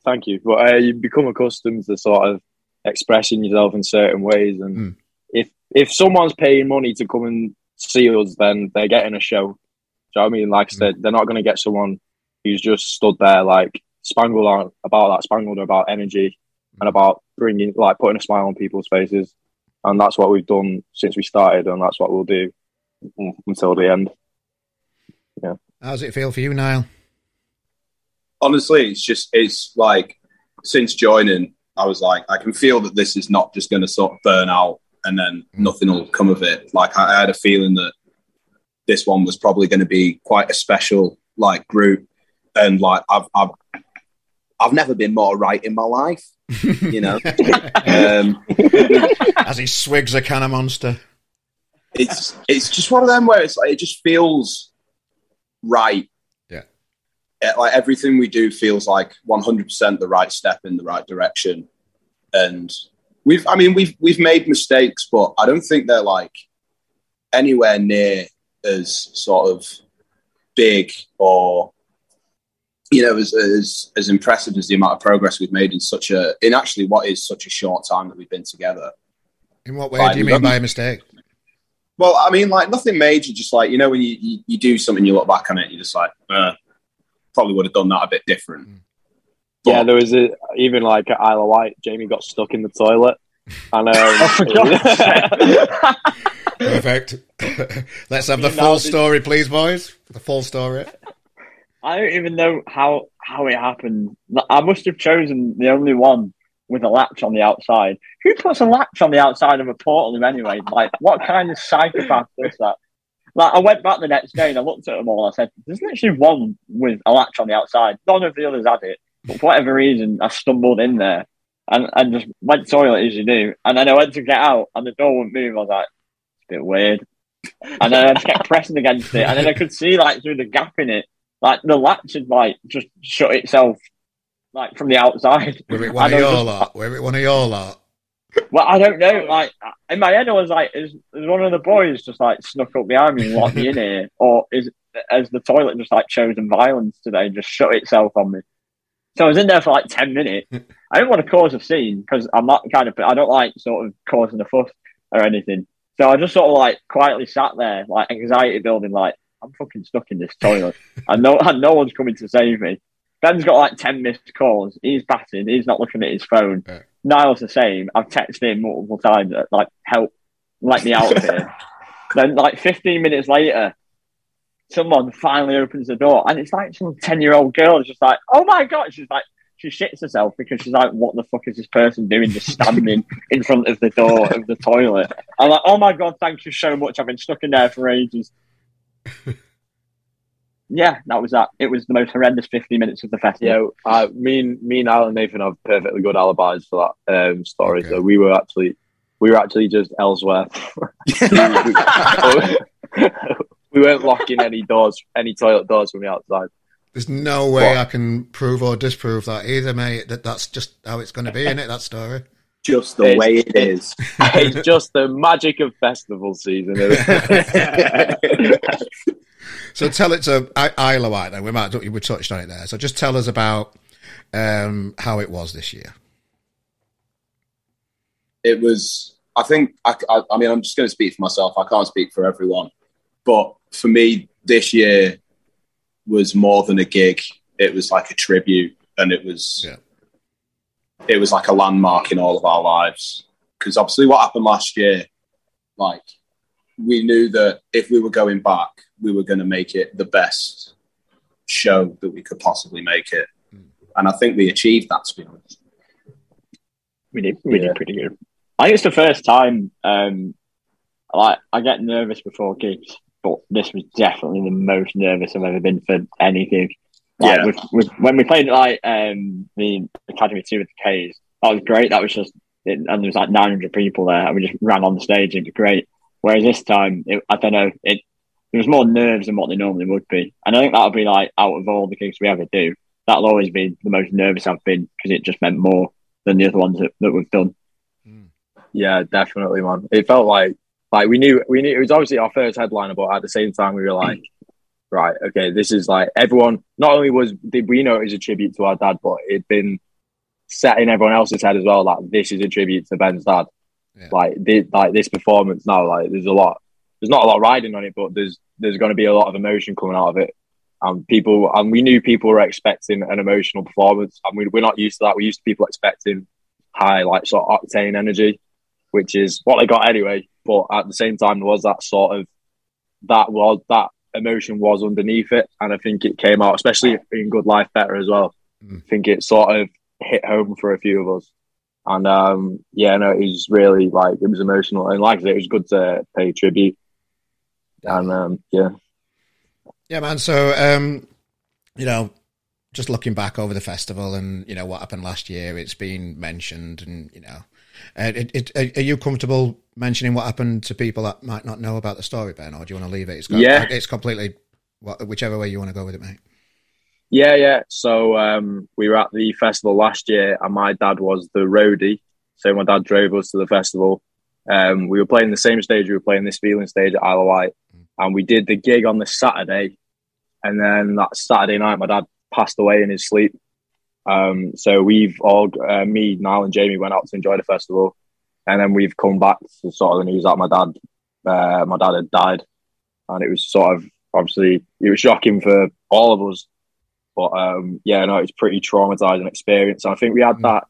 S4: Thank you. But uh, you become accustomed to sort of expressing yourself in certain ways, and
S1: Mm.
S4: if if someone's paying money to come and see us, then they're getting a show. Do you know what I mean? Like I hmm. said, they're not going to get someone who's just stood there like spangled on about that spangled about energy and hmm. about bringing like putting a smile on people's faces, and that's what we've done since we started, and that's what we'll do until the end. Yeah.
S1: How does it feel for you, Niall?
S3: honestly, it's just it's like since joining, I was like, I can feel that this is not just going to sort of burn out and then nothing will come of it. Like I, I had a feeling that this one was probably going to be quite a special like group, and like I've I've I've never been more right in my life, you know. um,
S1: As he swigs a can of monster.
S3: it's it's just one of them where it's like it just feels right.
S1: Yeah.
S3: Uh, Like everything we do feels like 100% the right step in the right direction. And we've I mean we've we've made mistakes, but I don't think they're like anywhere near as sort of big or you know as, as as impressive as the amount of progress we've made in such a in actually what is such a short time that we've been together.
S1: In what way do you mean by a mistake?
S3: Well, I mean, like nothing major. Just like you know, when you, you, you do something, you look back on it, you're just like, uh, probably would have done that a bit different.
S4: Yeah, there was a, even like at Isle of Wight, Jamie got stuck in the toilet. And um,
S2: Oh,
S1: Perfect. Let's have the
S2: You
S1: full
S2: know, the-
S1: story, please, boys. The full story.
S2: I don't even know how how it happened. I must have chosen the only one with a latch on the outside. Who puts a latch on the outside of a portal anyway? Like, what kind of psychopath does that? Like, I went back the next day and I looked at them all. I said, "There's literally one with a latch on the outside. None of the others had it." But for whatever reason, I stumbled in there and, and just went to the toilet as you do. And then I went to get out and the door wouldn't move. I was like, "It's a bit weird." And then I just kept pressing against it, and then I could see like through the gap in it, like the latch had like just shut itself like from the outside.
S1: Were it one
S2: And
S1: of your
S2: just-
S1: lot? Were it one of your lot?
S2: Well, I don't know. Like in my head, I was like, "Is, is one of the boys just like snuck up behind me and locked me in here, or is has the toilet just like chosen violence today, and just shut itself on me?" So I was in there for like ten minutes. Hmm. I didn't want to cause a scene because I'm not kind of I don't like sort of causing a fuss or anything. So I just sort of like quietly sat there, like anxiety building, like I'm fucking stuck in this toilet, and no, and no one's coming to save me. Ben's got like ten missed calls. He's battered. He's not looking at his phone.
S1: Yeah.
S2: Niall's the same. I've texted him multiple times, like help, let me out of here. then, like 15 minutes later, someone finally opens the door, and it's like some 10 year old girl is just like, "Oh my god!" She's like, she shits herself because she's like, "What the fuck is this person doing? Just standing in front of the door of the toilet." I'm like, "Oh my god, thank you so much. I've been stuck in there for ages." yeah, that was that. It was the most horrendous 50 minutes of the festival.
S4: Yeah, uh, me and me and Al and Nathan have perfectly good alibis for that um, story.
S1: Okay.
S4: So we were actually we were actually just elsewhere. we weren't locking any doors, any toilet doors from the outside.
S1: There's no way
S4: What?
S1: I can prove or disprove that either, mate. That that's just how it's going to be, in it? That story.
S3: Just the
S4: It's-
S3: way it is.
S4: it's just the magic of festival season. Isn't it?
S1: So tell it to I- Isle of Wight. Then we might we touched on it there. So just tell us about um, how it was this year.
S3: it was i think I, I, I mean i'm just going to speak for myself i can't speak for everyone but for me this year was more than a gig it was like a tribute and it was
S1: Yeah.
S3: it was like a landmark in all of our lives because obviously what happened last year like we knew that if we were going back we were going to make it the best show that we could possibly make it and i think we achieved that to be honest
S2: We did, we
S4: Yeah.
S2: did pretty good. I think it's the first time. Um, like I get nervous before gigs, but this was definitely the most nervous I've ever been for anything. Like,
S3: Yeah.
S2: with, with, when we played like um, the Academy Two with the K's, that was great. That was just, it, and there was like 900 people there, and we just ran on the stage. It was great. Whereas this time, it, I don't know, it there was more nerves than what they normally would be, and I think that'll be like out of all the gigs we ever do, that'll always be the most nervous I've been because it just meant more than the other ones that, that we've done.
S4: Yeah, definitely, man. It felt like like we knew we knew it was obviously our first headliner, but at the same time we were like, right, okay, this is like everyone. Not only was did we know it was a tribute to our dad, but it'd been set in everyone else's head as well. Like this is a tribute to Ben's dad.
S1: Yeah.
S4: Like this, like this performance now, like there's a lot. There's not a lot riding on it, but there's there's going to be a lot of emotion coming out of it. And people, and we knew people were expecting an emotional performance, and we, we're not used to that. We're used to people expecting high, like sort of octane energy which is what they got anyway. But at the same time, there was that sort of that was that emotion was underneath it, and I think it came out, especially in Good Life Better as well.
S1: Mm.
S4: I think it sort of hit home for a few of us, and um, yeah, no, it was really like it was emotional, and like I said, it was good to pay tribute, and um, yeah,
S1: Yeah, man. So, um, you know, just looking back over the festival and you know what happened last year, it's been mentioned, and you know, uh, it, it, are you comfortable mentioning what happened to people that might not know about the story, Ben, or do you want to leave it? It's got,
S4: Yeah.
S1: it's completely whichever way you want to go with it, mate.
S4: Yeah, yeah. So um, we were at the festival last year, and my dad was the roadie. So my dad drove us to the festival. Um, we were playing the same stage. We were playing this feeling stage at Isle of Wight, and we did the gig on the Saturday. And then that Saturday night, my dad passed away in his sleep. Um, so we've all, uh, me, Niall, and Jamie went out to enjoy the festival, and then we've come back to sort of the news that my dad, uh, my dad had died, and it was sort of obviously it was shocking for all of us. But um, yeah, no, it's pretty traumatizing experience. And I think we had
S1: Mm.
S4: that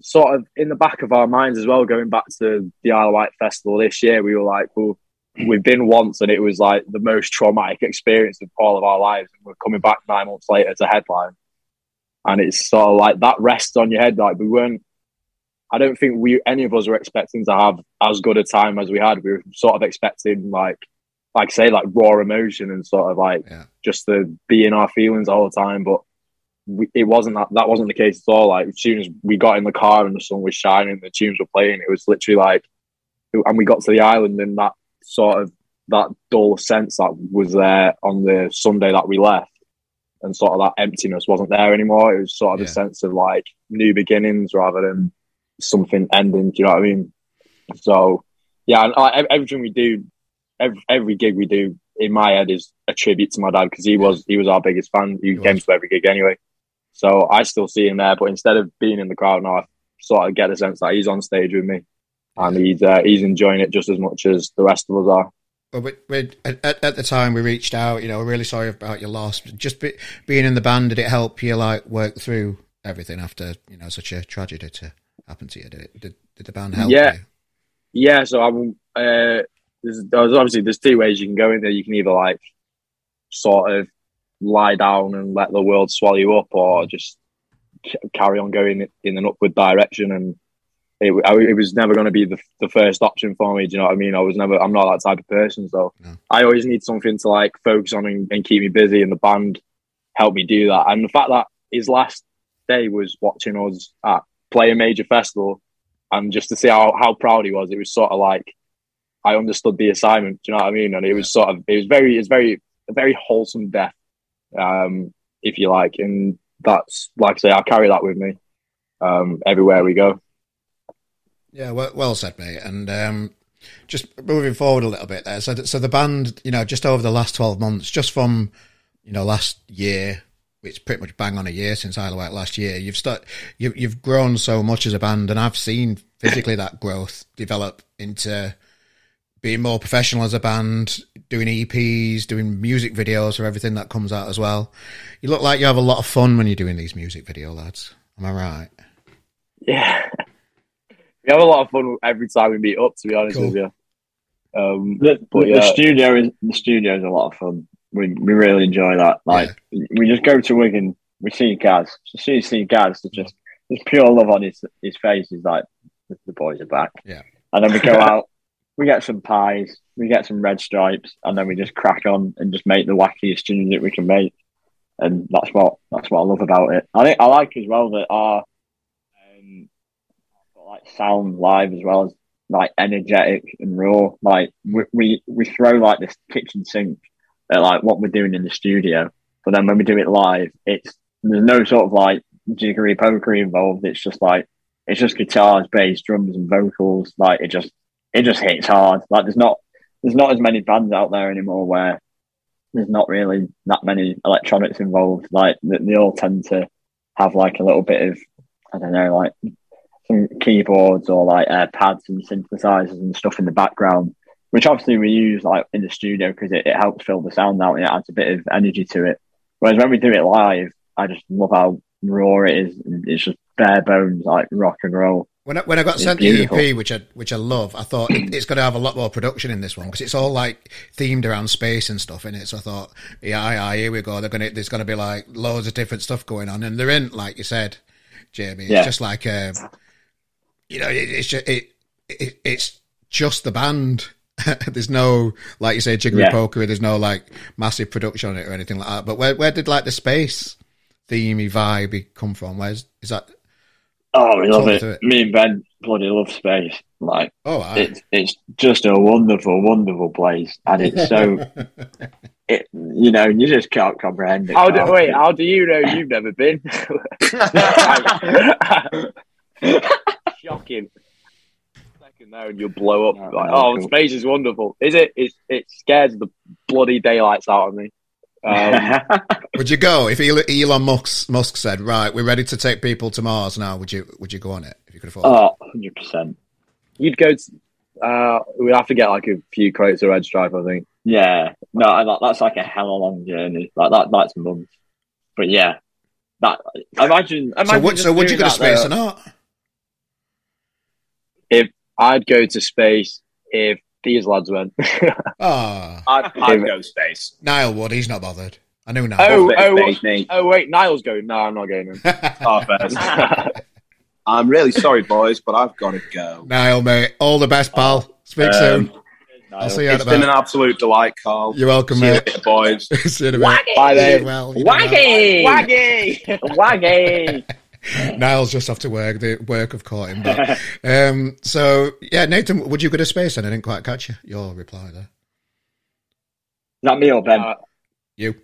S4: sort of in the back of our minds as well. Going back to the Isle of Wight festival this year, we were like, well, we've been once, and it was like the most traumatic experience of all of our lives. And we're coming back nine months later to headline, and it's sort of like that rests on your head. Like we weren't I don't think we any of us were expecting to have as good a time as we had. We were sort of expecting like like say like raw emotion and sort of like
S1: Yeah.
S4: just to be in our feelings all the time. But we, it wasn't that that wasn't the case at all. Like as soon as we got in the car and the sun was shining, the tunes were playing. It was literally like, and we got to the island and that sort of that dull sense that was there on the Sunday that we left, and sort of that emptiness wasn't there anymore. It was sort of
S1: Yeah.
S4: a sense of like new beginnings rather than something ending. Do you know what I mean? So yeah, and I, everything we do, every, every gig we do in my head is a tribute to my dad because he was he was our biggest fan. He,
S1: He
S4: came
S1: was.
S4: to every gig anyway. So I still see him there, but instead of being in the crowd now, I sort of get the sense that he's on stage with me, and he's uh, he's enjoying it just as much as the rest of us are.
S1: But we, we, at, at the time we reached out, you know, we're really sorry about your loss. Just be, being in the band, did it help you like work through everything after you know such a tragedy to happen to you? Did it, did, did the band help
S4: Yeah.
S1: you?
S4: Yeah, so I'm. Uh, there's, there's obviously there's two ways you can go in there. You can either like sort of lie down and let the world swallow you up, or just c- carry on going in an upward direction. And it, I, it was never going to be the, the first option for me. Do you know what I mean? I was never. I'm not that type of person, so
S1: No.
S4: I always need something to like focus on and, and keep me busy. And the band helped me do that. And the fact that his last day was watching us at play a major festival and just to see how, how proud he was, it was sort of like I understood the assignment. Do you know what I mean? And it was sort of it was very it's very a very wholesome death, um, if you like, and that's like I say, I carry that with me um, everywhere we go.
S1: Yeah, well, well said, mate. And um, just moving forward a little bit there. So, so the band, you know, just over the last twelve months, just from you know last year, which pretty much bang on a year since Isle of Wight last year, you've start, you, you've grown so much as a band, and I've seen physically that growth develop into being more professional as a band, doing EPs, doing music videos for everything that comes out as well. You look like you have a lot of fun when you're doing these music video lads. Am I right?
S4: Yeah, we have a lot of fun every time we meet up. To be honest
S1: Cool.
S4: with you, um,
S2: The,
S4: But
S2: the,
S4: yeah.
S2: the studio is the studio is a lot of fun. We we really enjoy that. Like we just go to Wigan, we see Gaz. As soon as you see Gaz, there's just there's pure love on his his face. He's like the, the boys are back.
S1: Yeah.
S2: And then we go out, we get some pies, we get some red stripes, and then we just crack on and just make the wackiest tunes that we can make. And that's what that's what I love about it. I think I like as well that our um, like sound live as well as like energetic and raw. Like we we, we throw like this kitchen sink at like what we're doing in the studio, but then when we do it live, it's there's no sort of like jiggery pokery involved. It's just like it's just guitars, bass, drums, and vocals. Like it just it just hits hard. Like there's not there's not as many bands out there anymore where there's not really that many electronics involved. Like they, they all tend to have like a little bit of I don't know, like some keyboards or like uh, pads and synthesizers and stuff in the background, which obviously we use like in the studio because it, it helps fill the sound out and it adds a bit of energy to it. Whereas when we do it live, I just love how raw it is. and It's just bare bones, like rock and roll.
S1: When I, when I got
S2: It's
S1: sent the. EP, which I which I love, I thought it, it's going to have a lot more production in this one because it's all like themed around space and stuff in it. So I thought, yeah, yeah, here we go. They're gonna there's going to be like loads of different stuff going on, and they're in like you said, Jamie. It's
S2: Yeah.
S1: just like um, you know, it, it's just it, it it's just the band. there's no like you say jiggery
S2: Yeah.
S1: pokery. There's no like massive production on it or anything like that. But where where did like the space themey vibe come from? Where's is that?
S2: Oh, we love it.
S1: it.
S2: Me and Ben bloody love space. Like
S1: Oh, aye.
S2: it's it's just a wonderful, wonderful place, and it's so it you know you just can't comprehend it.
S4: how do, wait, how do you know you've never been? Shocking. There, and you'll blow up.
S2: No,
S4: like,
S2: no,
S4: oh,
S2: cool.
S4: space is wonderful. Is it? It it scares the bloody daylights out of me. Um,
S1: Would you go if Elon Elon Musk, Musk said, "Right, we're ready to take people to Mars now"? Would you Would you go on it if you could afford? it?
S2: oh, 100 percent.
S4: you'd go. To, uh, we'd have to get like a few crates of red stripe, I think.
S2: Yeah, no, and that, that's like a hell of a long journey. Like that, that's months. But yeah, that imagine.
S1: So,
S2: imagine
S1: would,
S2: just
S1: so would you go to space
S2: there.
S1: or not?
S4: I'd go to space if these lads went.
S1: Ah,
S3: I'd, I'd go space.
S1: Niall would. He's not bothered. I knew
S4: Oh,
S1: Niall.
S3: Bit
S4: oh,
S3: space, me.
S4: oh, wait, Niall's going. No, I'm not going. In.
S3: Half first. I'm really sorry, boys, but I've got to go.
S1: Niall, mate, all the best, pal. Speak
S3: Um,
S1: soon. I'll see you at
S3: It's
S1: the
S3: been an absolute delight, Carl.
S1: You're welcome,
S3: See you
S1: mate.
S3: later, boys.
S1: see you in a bit.
S4: Bye, then.
S1: Well, you know.
S2: Waggy!
S4: Waggy.
S2: Waggy!
S1: Niall's just off to work. The work have caught him. But, um, so yeah, Nathan, would you go to space? And I didn't quite catch you. Your reply there.
S2: Not me or Ben?
S4: Uh,
S1: You.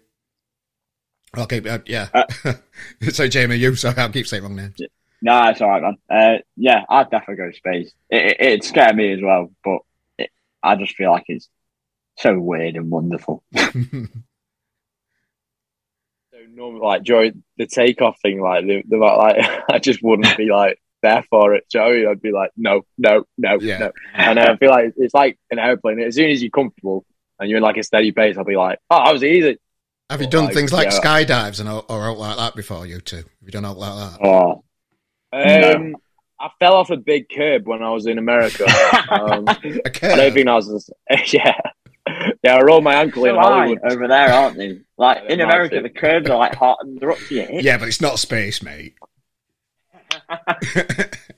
S1: Okay, uh, yeah.
S2: Uh,
S1: so Jamie, you. So I'll keep saying wrong names.
S2: Nah, it's all right, man. Uh, yeah, I'd definitely go to space. It, it, it'd scare me as well, but it, I just feel like it's so weird and wonderful.
S4: So normal, like during the takeoff thing, like the, the like I just wouldn't be like there for it. Do you know what I mean? I'd be like, no, no, no,
S1: Yeah.
S4: no. And I feel like it's like an airplane. As soon as you're comfortable and you're in like a steady pace, I'll be like, oh, that was easy.
S1: Have you done
S4: Like,
S1: things like
S4: yeah.
S1: skydives and or, or out like that before? You two. Have you done out like that?
S2: Oh,
S4: Um, I fell off a big curb when I was in America. um, I
S1: Okay.
S4: don't think I was. yeah, yeah. I rolled my ankle in
S2: so high
S4: Hollywood.
S2: over there, aren't they? Like in America, the curves are like hot and they're up to your hips.
S1: Yeah, but it's not space, mate.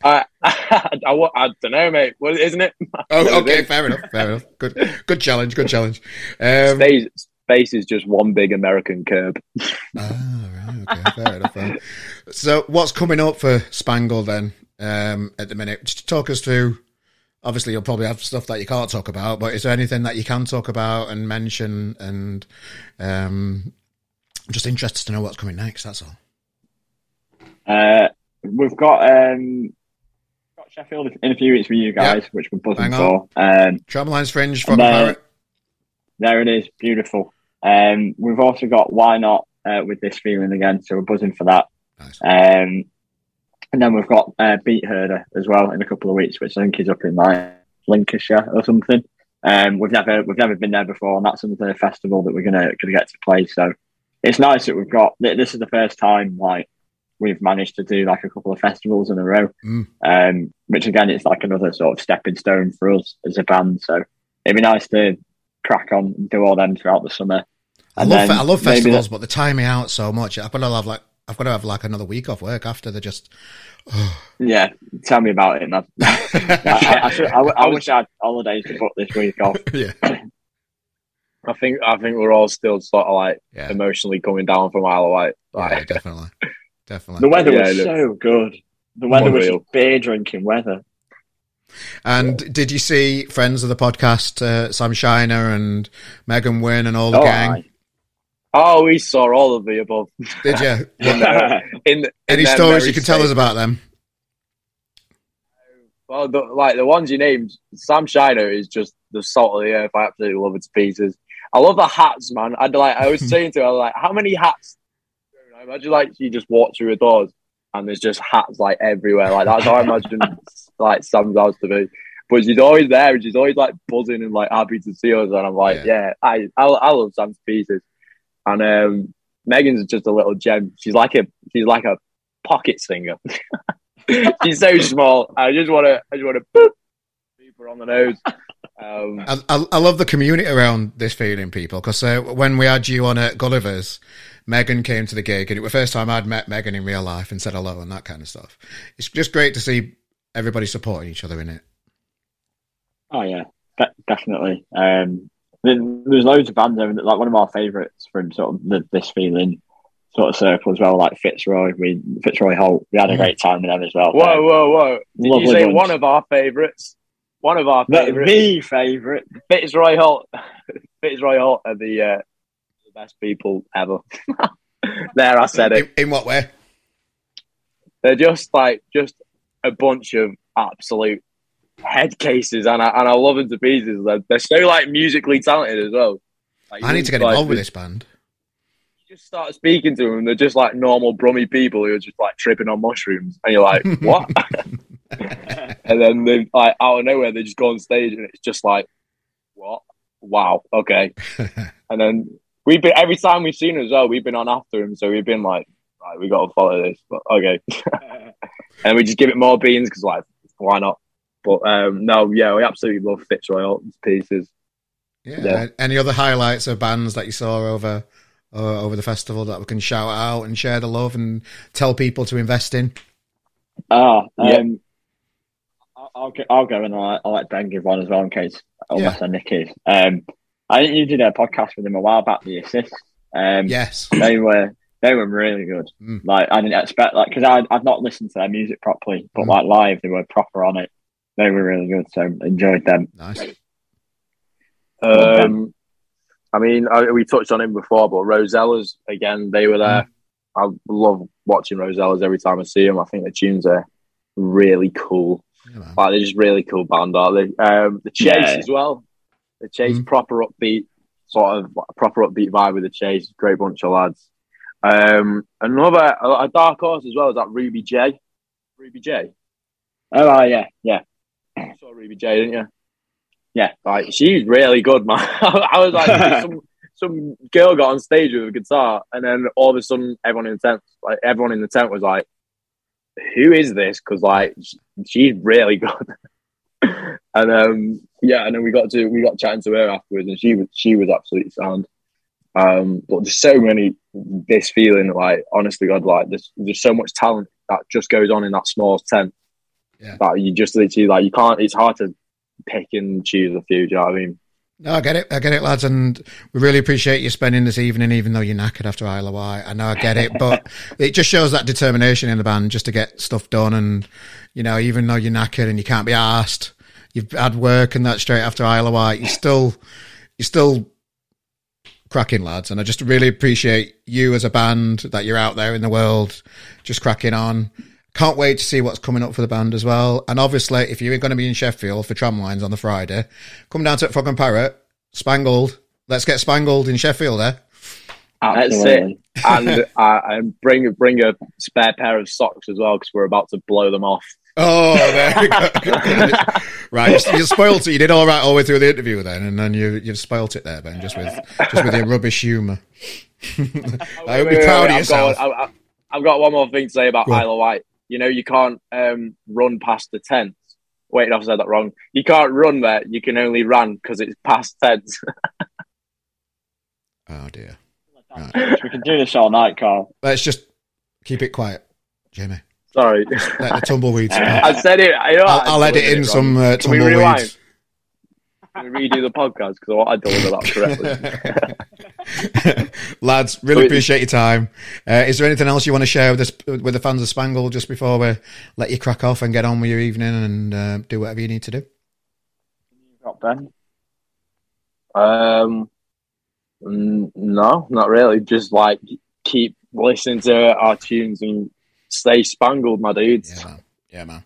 S4: I, I, wa- I don't know, mate. Well, isn't it?
S1: Oh, okay, fair enough. Fair enough. Good, good challenge. Good challenge. Um,
S4: Space, space is just one big American curb.
S1: Ah, right, okay, fair enough. Then. So, what's coming up for Spangle then? Um, at the minute, just talk us through. Obviously, you'll probably have stuff that you can't talk about, but is there anything that you can talk about and mention? And um, I'm just interested to know what's coming next. That's all.
S2: Uh, we've got um, got Sheffield in a few weeks for you guys, which we're buzzing for. Um,
S1: Tramlines Fringe from
S2: then- there it is, beautiful. Um, we've also got Y Not uh, with this feeling again, so we're buzzing for that.
S1: Nice.
S2: Um, and then we've got uh, Beat Herder as well in a couple of weeks, which I think is up in like Lincolnshire or something. Um, we've never we've never been there before, and that's another festival that we're gonna gonna get to play. So it's nice that we've got. This is the first time like we've managed to do like a couple of festivals in a row,
S1: Mm.
S2: um, which again it's like another sort of stepping stone for us as a band. So it'd be nice to crack on and do all them throughout the summer.
S1: I
S2: And
S1: love I love festivals, but they tie me out so much. I've got to have like I've got to have like another week off work after. They're just
S2: Yeah, tell me about it, man. I, I, I, should, I, I wish I had holidays to put this week off.
S1: yeah,
S4: I think I think we're all still sort of like
S1: yeah,
S4: emotionally coming down from Isle of Wight.
S1: yeah,
S4: Like,
S1: definitely, definitely.
S2: The weather
S4: Yeah,
S2: was so good. The weather was
S4: Unreal.
S2: just beer drinking weather.
S1: And did you see friends of the podcast, uh, Sam Shiner and Megan Wynn and all the
S2: Oh,
S1: gang?
S2: aye.
S4: Oh, we saw all of the above.
S1: Did you?
S4: In, in, in
S1: Any stories you can tell us about them?
S4: Well, the, like the ones you named, Sam Shiner is just the salt of the earth. I absolutely love it to pieces. I love the hats, man. I'd like. I was saying to her, like, how many hats? I imagine like you just walk through the doors and there's just hats like everywhere. Like that's how I imagine like Sam's house to be. But she's always there and she's always like buzzing and like happy to see us. And I'm like, yeah, I, I I love Sam to pieces. And um, Megan's just a little gem. She's like a she's like a pocket singer. she's so small. I just want to I just want to boop, beep her on the nose. Um,
S1: I, I, I love the community around this feeling, people, because uh, when we had you on at Gulliver's, Megan came to the gig, and it was the first time I'd met Megan in real life and said hello and that kind of stuff. It's just great to see everybody supporting each other in it.
S2: Oh yeah, de- definitely. Um, there- there's loads of bands over there. Like one of our favourites from sort of the, this feeling sort of circle as well, like Fitzroy. We Fitzroy Holt. We had a great time with them as well.
S4: whoa, whoa, whoa! Did
S2: Lovely
S4: you say
S2: bunch.
S4: one of our favourites? One of our
S2: The,
S4: favourites.
S2: the favourite.
S4: Fitzroy Holt. Fitzroy Holt are the uh, the best people ever. there, I said it.
S1: In, in what way?
S4: They're just like just a bunch of absolute head cases, and I and I love them to pieces. They're, they're so like musically talented as well. Like,
S1: I need to get
S4: like,
S1: involved with this band.
S4: You just start speaking to them, they're just like normal brummy people who are just like tripping on mushrooms, and you're like, what? and then they like out of nowhere they just go on stage, and it's just like, what? Wow, okay. and then we've been every time we've seen as well, we've been on after him, so we've been like, right, we got to follow this, but okay. and we just give it more beans because like, why not? But um, no, yeah, we absolutely love Fitzroy Alton's pieces.
S1: Yeah.
S4: Yeah.
S1: Any other highlights of bands that you saw over uh, over the festival that we can shout out and share the love and tell people to invest in?
S2: Ah,
S4: Yeah.
S2: um, I'll, I'll go. I'll go and I'll, I'll let Ben give one as well in case unless I nick his. Um, I think you did a podcast with him a while back. The assist. Um,
S1: Yes.
S2: they were they were really good.
S1: Mm.
S2: Like I didn't expect like because I I'd not listened to their music properly, but
S1: Mm.
S2: like live they were proper on it. They were really good, so enjoyed them.
S1: Nice.
S4: Um, I mean, I, we touched on him before, but Rosellas again, they were there. I love watching Rosellas every time I see them. I think the tunes are really cool.
S1: Yeah.
S4: Like they're just really cool band, aren't they? Um, the Chase
S2: Yeah.
S4: as well. The Chase,
S1: Mhm.
S4: proper upbeat, sort of proper upbeat vibe with the Chase. Great bunch of lads. Um, another a, a dark horse as well is that Ruby J. Ruby J.
S2: Oh uh, yeah, yeah.
S4: Saw Ruby J, didn't you?
S2: Yeah.
S4: Like she's really good, man. I was like, some some girl got on stage with a guitar, and then all of a sudden, everyone in the tent, like everyone in the tent, was like, "Who is this?" Because like she's really good. and um, yeah, and then we got to we got chatting to her afterwards, and she was she was absolutely sound. Um, but there's so many this feeling like honestly, God, like there's there's so much talent that just goes on in that small tent.
S1: Yeah.
S4: That you just literally like you can't. It's hard to pick and choose a few. Do you know what I mean?
S1: No, I get it. I get it, lads. And we really appreciate you spending this evening, even though you're knackered after Isle of Wight. I know I get it, but it just shows that determination in the band just to get stuff done. And, you know, even though you're knackered and you can't be asked, you've had work and that straight after Isle of Wight, you still, you're still cracking, lads. And I just really appreciate you as a band that you're out there in the world, just cracking on. Can't wait to see what's coming up for the band as well. And obviously, if you're going to be in Sheffield for Tramlines on the Friday, come down to Frog and Parrot, Spangled. Let's get Spangled in Sheffield eh? there.
S4: That's it. And uh, and bring bring a spare pair of socks as well because we're about to blow them off.
S1: Oh, there we go. right, you, you spoilt it. You did all right all the way through the interview then, and then you you spoilt it there, Ben, just with just with your rubbish humour. I hope
S4: Wait,
S1: you're
S4: wait,
S1: proud
S4: wait,
S1: of
S4: I've
S1: yourself.
S4: Got, I, I- I've got one more thing to say about
S1: Go on.
S4: Isle of Wight. You know, you can't um, run past the tents. Wait, no, I said that wrong. You can't run there. You can only run because it's past tents.
S1: oh dear.
S2: we can do this all night, Carl.
S1: Let's just keep it quiet, Jamie.
S4: Sorry,
S1: Let the tumbleweeds.
S4: I said it. I know
S1: I'll,
S4: I
S1: I'll edit
S4: delivered
S1: in some
S4: wrong.
S1: uh,
S4: Can we rewind? Can we redo the podcast because I delivered that correctly.
S1: Lads, really
S4: Wait.
S1: appreciate your time. Uh, is there anything else you want to share with us, with the fans of Spangle just before we let you crack off and get on with your evening and uh, do whatever you need to do?
S2: Got Ben.
S4: Um, no, not really. Just like keep listening to our tunes and stay spangled, my dudes.
S1: Yeah, man. Yeah, man.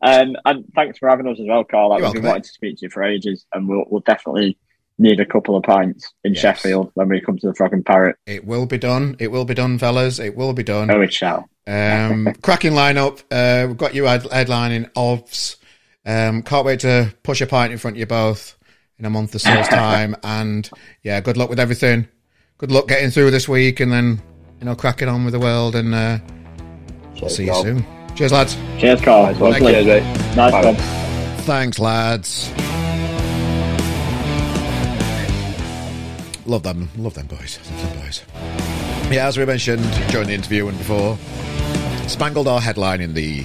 S2: Um, and thanks for having us as well, Carl. Like, we've been
S1: welcome,
S2: wanting to speak to you for ages, and we'll, we'll definitely need a couple of pints in
S1: Yes.
S2: Sheffield when we come to the Frog and Parrot.
S1: It will be done. It will be done, fellas. It will be done.
S2: Oh, it shall.
S1: Um, cracking lineup. Uh, we've got you head- headlining OVS. Um, can't wait to push a pint in front of you both in a month or so's time. And yeah, good luck with everything. Good luck getting through this week and then, you know, cracking on with the world. And uh, I'll see you
S4: Carl.
S1: soon. Cheers, lads.
S2: Cheers, Carl. Lovely.
S4: Cheers, mate.
S2: Nice
S4: Bye.
S2: one.
S1: Thanks, lads. Love them. Love them boys. Love them boys. Yeah, as we mentioned during the interview and before, Spangled are headlining the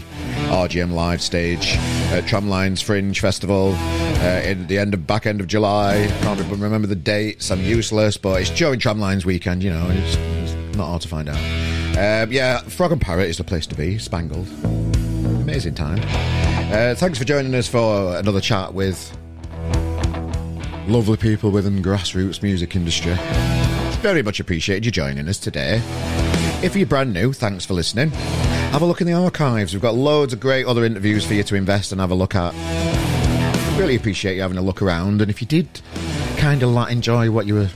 S1: RGM live stage at Tramlines Fringe Festival uh, in the end of back end of July. Can't re- remember the dates. I'm useless, but it's during Tramlines weekend. You know, it's, it's not hard to find out. Um, yeah, Frog and Parrot is the place to be. Spangled, amazing time. Uh, thanks for joining us for another chat with lovely people within grassroots music industry. Very much appreciated you joining us today. If you're brand new, thanks for listening. Have a look in the archives. We've got loads of great other interviews for you to invest and have a look at. Really appreciate you having a look around. And if you did kind of like enjoy what you were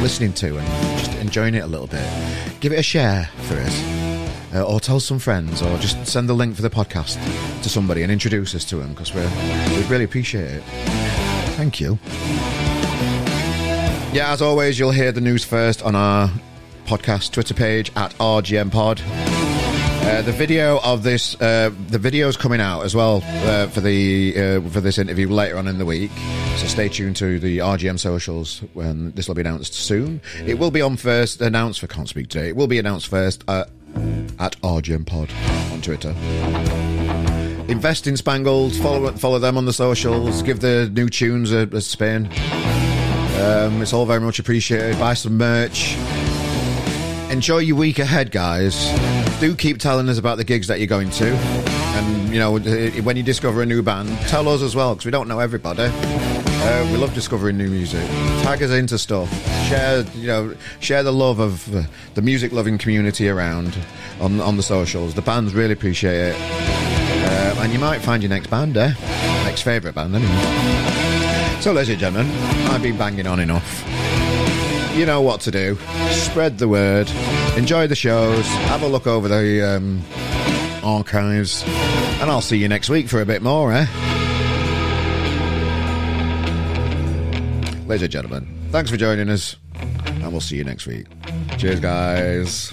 S1: listening to and just enjoying it a little bit, give it a share for us. Uh, or tell some friends, or just send the link for the podcast to somebody and introduce us to them because we we really appreciate it. Thank you. Yeah, as always, you'll hear the news first on our podcast Twitter page at RGM Pod. Uh, the video of this, uh, the video's coming out as well uh, for the uh, for this interview later on in the week. So stay tuned to the RGM socials when this will be announced soon. It will be on first announced for can't speak today. It will be announced first uh, at RGM Pod on Twitter. Invest in Spangled. Follow follow them on the socials. Give the new tunes a, a spin. Um, it's all very much appreciated. Buy some merch. Enjoy your week ahead, guys. Do keep telling us about the gigs that you're going to. And, you know, when you discover a new band, tell us as well, because we don't know everybody. Uh, we love discovering new music. Tag us into stuff. Share, you know, share the love of uh, the music loving community around on on the socials. The bands really appreciate it, uh, and you might find your next band, eh? Next favourite band, anyway. So, ladies and gentlemen, I've been banging on enough. You know what to do. Spread the word. Enjoy the shows. Have a look over the um, archives, and I'll see you next week for a bit more, eh? Ladies and gentlemen, thanks for joining us, and we'll see you next week. Cheers, guys.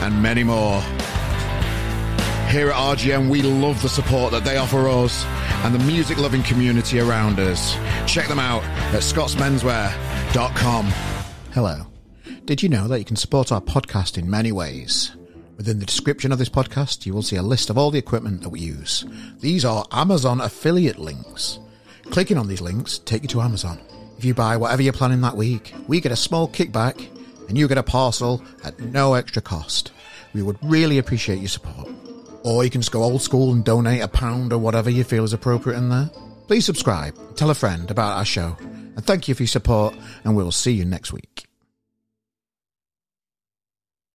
S1: and many more. Here at RGM, we love the support that they offer us and the music loving community around us. Check them out at scottsmenswear.com. Hello. Did you know that you can support our podcast in many ways? Within the description of this podcast, you will see a list of all the equipment that we use. These are Amazon affiliate links. Clicking on these links take you to Amazon. If you buy whatever you're planning that week, we get a small kickback and you get a parcel at no extra cost. We would really appreciate your support. Or you can just go old school and donate a pound or whatever you feel is appropriate in there. Please subscribe, tell a friend about our show, and thank you for your support, and we'll see you next week.